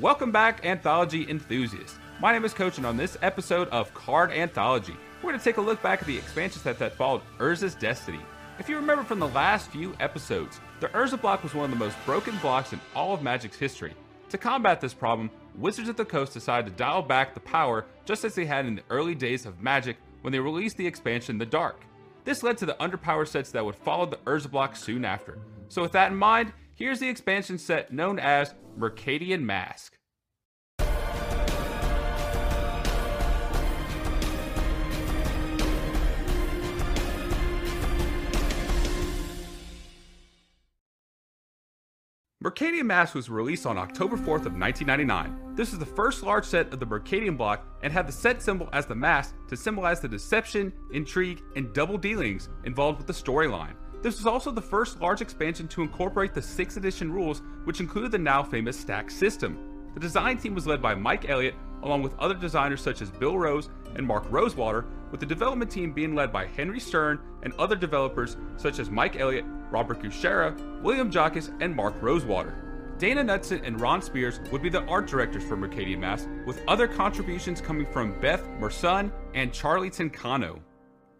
Welcome back, Anthology enthusiasts. My name is Coach, and on this episode of Card Anthology, we're going to take a look back at the expansion set that followed Urza's Destiny. If you remember from the last few episodes, the Urza block was one of the most broken blocks in all of Magic's history. To combat this problem, Wizards of the Coast decided to dial back the power just as they had in the early days of Magic when they released the expansion The Dark. This led to the underpowered sets that would follow the Urza block soon after. So, with that in mind, here's the expansion set known as Mercadian Masques. Mercadian Masques was released on October 4th of 1999. This is the first large set of the Mercadian block and had the set symbol as the mask to symbolize the deception, intrigue, and double dealings involved with the storyline. This was also the first large expansion to incorporate the 6th edition rules, which included the now famous stack system. The design team was led by Mike Elliott, along with other designers such as Bill Rose and Mark Rosewater, with the development team being led by Henry Stern and other developers such as Mike Elliott, Robert Gutschera, William Jockusch, and Mark Rosewater. Dana Knutson and Ron Spears would be the art directors for Mercadian Masques, with other contributions coming from Beth Moursund and Charlie Tincano.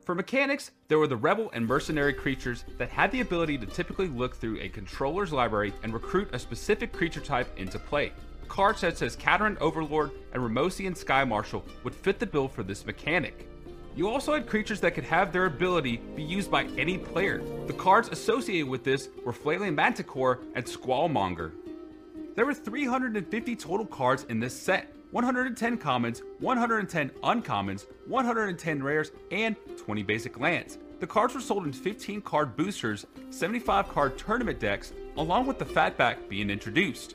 For mechanics, there were the rebel and mercenary creatures that had the ability to typically look through a controller's library and recruit a specific creature type into play. Cards such as Cateran Overlord and Ramosian Sky Marshal would fit the bill for this mechanic. You also had creatures that could have their ability be used by any player. The cards associated with this were Flailing Manticore and Squallmonger. There were 350 total cards in this set 110 commons, 110 uncommons, 110 rares, and 20 basic lands. The cards were sold in 15 card boosters, 75 card tournament decks, along with the Fat Pack being introduced.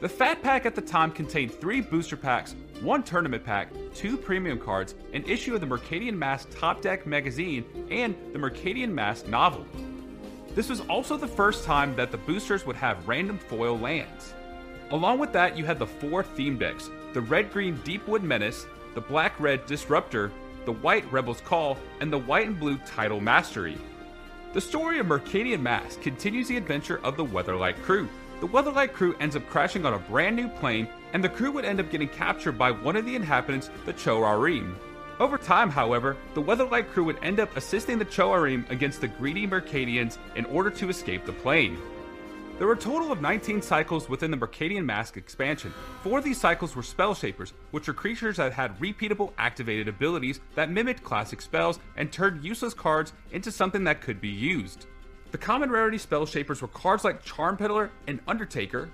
The Fat Pack at the time contained three booster packs, one tournament pack, two premium cards, an issue of the Mercadian Masques Top Deck magazine, and the Mercadian Masques novel. This was also the first time that the boosters would have random foil lands. Along with that, you had the four theme decks the red green Deepwood Menace, the black red Disruptor, the white Rebel's Call, and the white and blue Tidal Mastery. The story of Mercadian Masques continues the adventure of the Weatherlight crew, the Weatherlight crew ends up crashing on a brand new plane, and the crew would end up getting captured by one of the inhabitants, the Cho-Arrim. Over time, however, the Weatherlight crew would end up assisting the Cho-Arrim against the greedy Mercadians in order to escape the plane. There were a total of 19 cycles within the Mercadian Masques expansion. Four of these cycles were Spell Shapers, which were creatures that had repeatable activated abilities that mimicked classic spells and turned useless cards into something that could be used. The common rarity spell shapers were cards like Charm Peddler and Undertaker,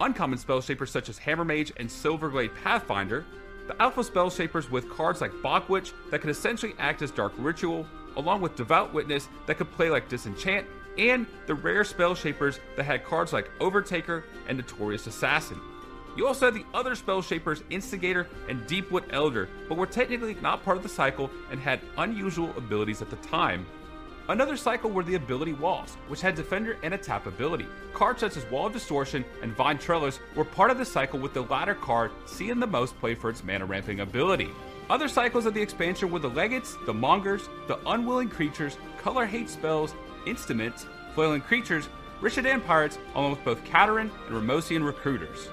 uncommon spell shapers such as Hammer Mage and Silverglade Pathfinder, the alpha spell shapers with cards like Bogwitch that could essentially act as Dark Ritual, along with Devout Witness that could play like Disenchant, and the rare spell shapers that had cards like Overtaker and Notorious Assassin. You also had the other spell shapers Instigator and Deepwood Elder, but were technically not part of the cycle and had unusual abilities at the time. Another cycle were the ability walls, which had defender and a tap ability. Cards such as Wall of Distortion and Vine Trellis were part of the cycle with the latter card seeing the most play for its mana ramping ability. Other cycles of the expansion were the Legates, the Mongers, the Unwilling Creatures, Color Hate Spells, Instruments, Flailing Creatures, Rishadan Pirates, along with both Cateran and Ramosian Recruiters.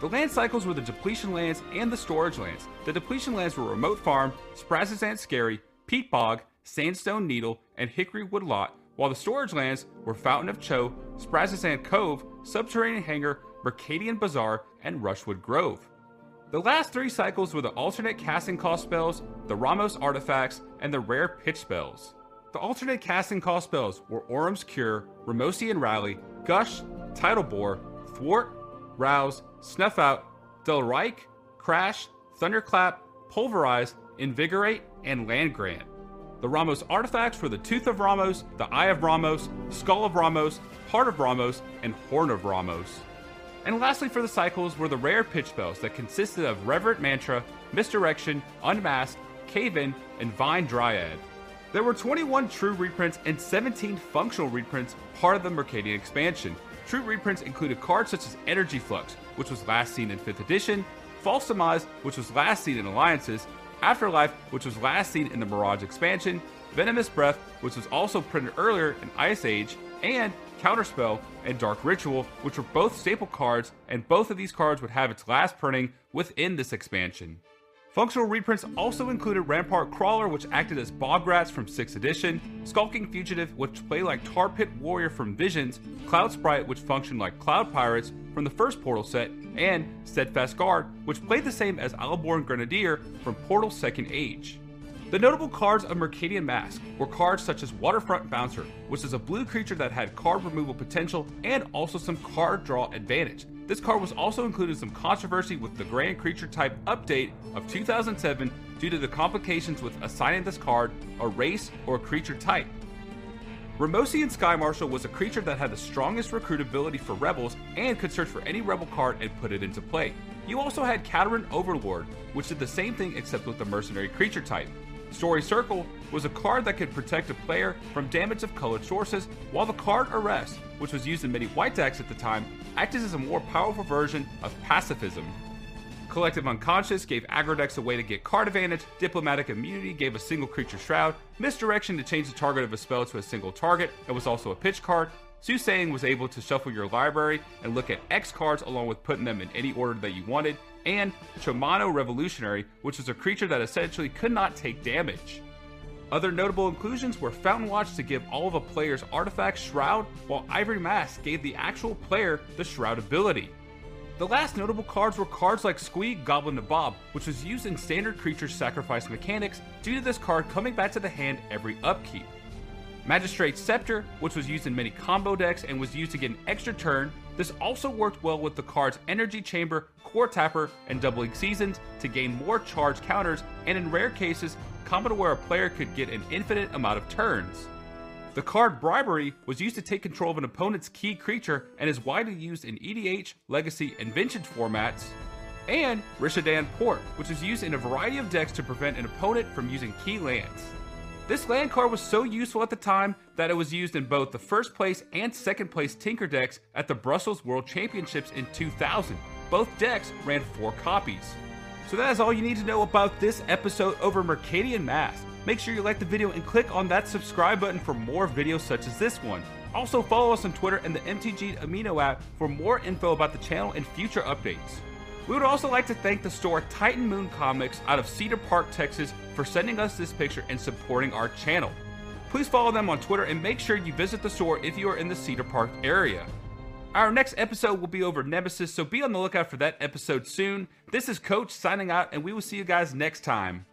The land cycles were the depletion lands and the storage lands. The depletion lands were Remote Farm, Saprazzan Skerry, Peat Bog, Sandstone Needle, and Hickory Wood Lot, while the storage lands were Fountain of Cho, Saprazzan Cove, Subterranean Hangar, Mercadian Bazaar, and Rushwood Grove. The last three cycles were the alternate casting cost spells, the Ramos artifacts, and the rare pitch spells. The alternate casting cost spells were Orim's Cure, Ramosian Rally, Gush, Tidal Bore, Thwart, Rouse, Snuff Out, Delraich, Crash, Thunderclap, Pulverize, Invigorate, and Land Grant. The Ramos artifacts were the Tooth of Ramos, the Eye of Ramos, Skull of Ramos, Heart of Ramos, and Horn of Ramos. And lastly, for the cycles were the rare pitch spells that consisted of Reverent Mantra, Misdirection, Unmasked, Cave In, and Vine Dryad. There were 21 true reprints and 17 functional reprints part of the Mercadian expansion. True reprints included cards such as Energy Flux, which was last seen in 5th edition, False Demise, which was last seen in Alliances, Afterlife, which was last seen in the Mirage expansion, Venomous Breath, which was also printed earlier in Ice Age, and Counterspell and Dark Ritual, which were both staple cards, and both of these cards would have its last printing within this expansion. Functional reprints also included Rampart Crawler, which acted as Bograts from 6th edition, Skulking Fugitive, which played like Tar Pit Warrior from Visions, Cloud Sprite, which functioned like Cloud Pirates from the first Portal set, and Steadfast Guard, which played the same as Alaborn Grenadier from Portal Second Age. The notable cards of Mercadian Masques were cards such as Waterfront Bouncer, which is a blue creature that had card removal potential and also some card draw advantage. This card was also included in some controversy with the Grand Creature Type update of 2007 due to the complications with assigning this card a race or creature type. Ramosian Sky Marshal was a creature that had the strongest recruit ability for rebels and could search for any rebel card and put it into play. You also had Cateran Overlord, which did the same thing except with the mercenary creature type. Story Circle was a card that could protect a player from damage of colored sources, while the card Arrest, which was used in many white decks at the time, acted as a more powerful version of pacifism. Collective Unconscious gave aggro decks a way to get card advantage, Diplomatic Immunity gave a single creature shroud, Misdirection to change the target of a spell to a single target, and was also a pitch card, Soothsaying was able to shuffle your library and look at X cards along with putting them in any order that you wanted, and Cho-Manno Revolutionary, which was a creature that essentially could not take damage. Other notable inclusions were Fountain Watch to give all of a player's artifact Shroud, while Ivory Mask gave the actual player the Shroud ability. The last notable cards were cards like Squeak Goblin Nabob, which was used in standard creature sacrifice mechanics due to this card coming back to the hand every upkeep. Magistrate Scepter, which was used in many combo decks and was used to get an extra turn. This also worked well with the cards Energy Chamber, Core Tapper, and Doubling Seasons to gain more charge counters, and in rare cases, combo where a player could get an infinite amount of turns. The card Bribery was used to take control of an opponent's key creature and is widely used in EDH, Legacy, and Vintage formats. And Rishadan Port, which is used in a variety of decks to prevent an opponent from using key lands. This land card was so useful at the time that it was used in both the first place and second place Tinker decks at the Brussels World Championships in 2000. Both decks ran four copies. So that is all you need to know about this episode over Mercadian Masque. Make sure you like the video and click on that subscribe button for more videos such as this one. Also follow us on Twitter and the MTG Amino app for more info about the channel and future updates. We would also like to thank the store Titan Moon Comics out of Cedar Park, Texas for sending us this picture and supporting our channel. Please follow them on Twitter and make sure you visit the store if you are in the Cedar Park area. Our next episode will be over Nemesis, so be on the lookout for that episode soon. This is Coach signing out, and we will see you guys next time.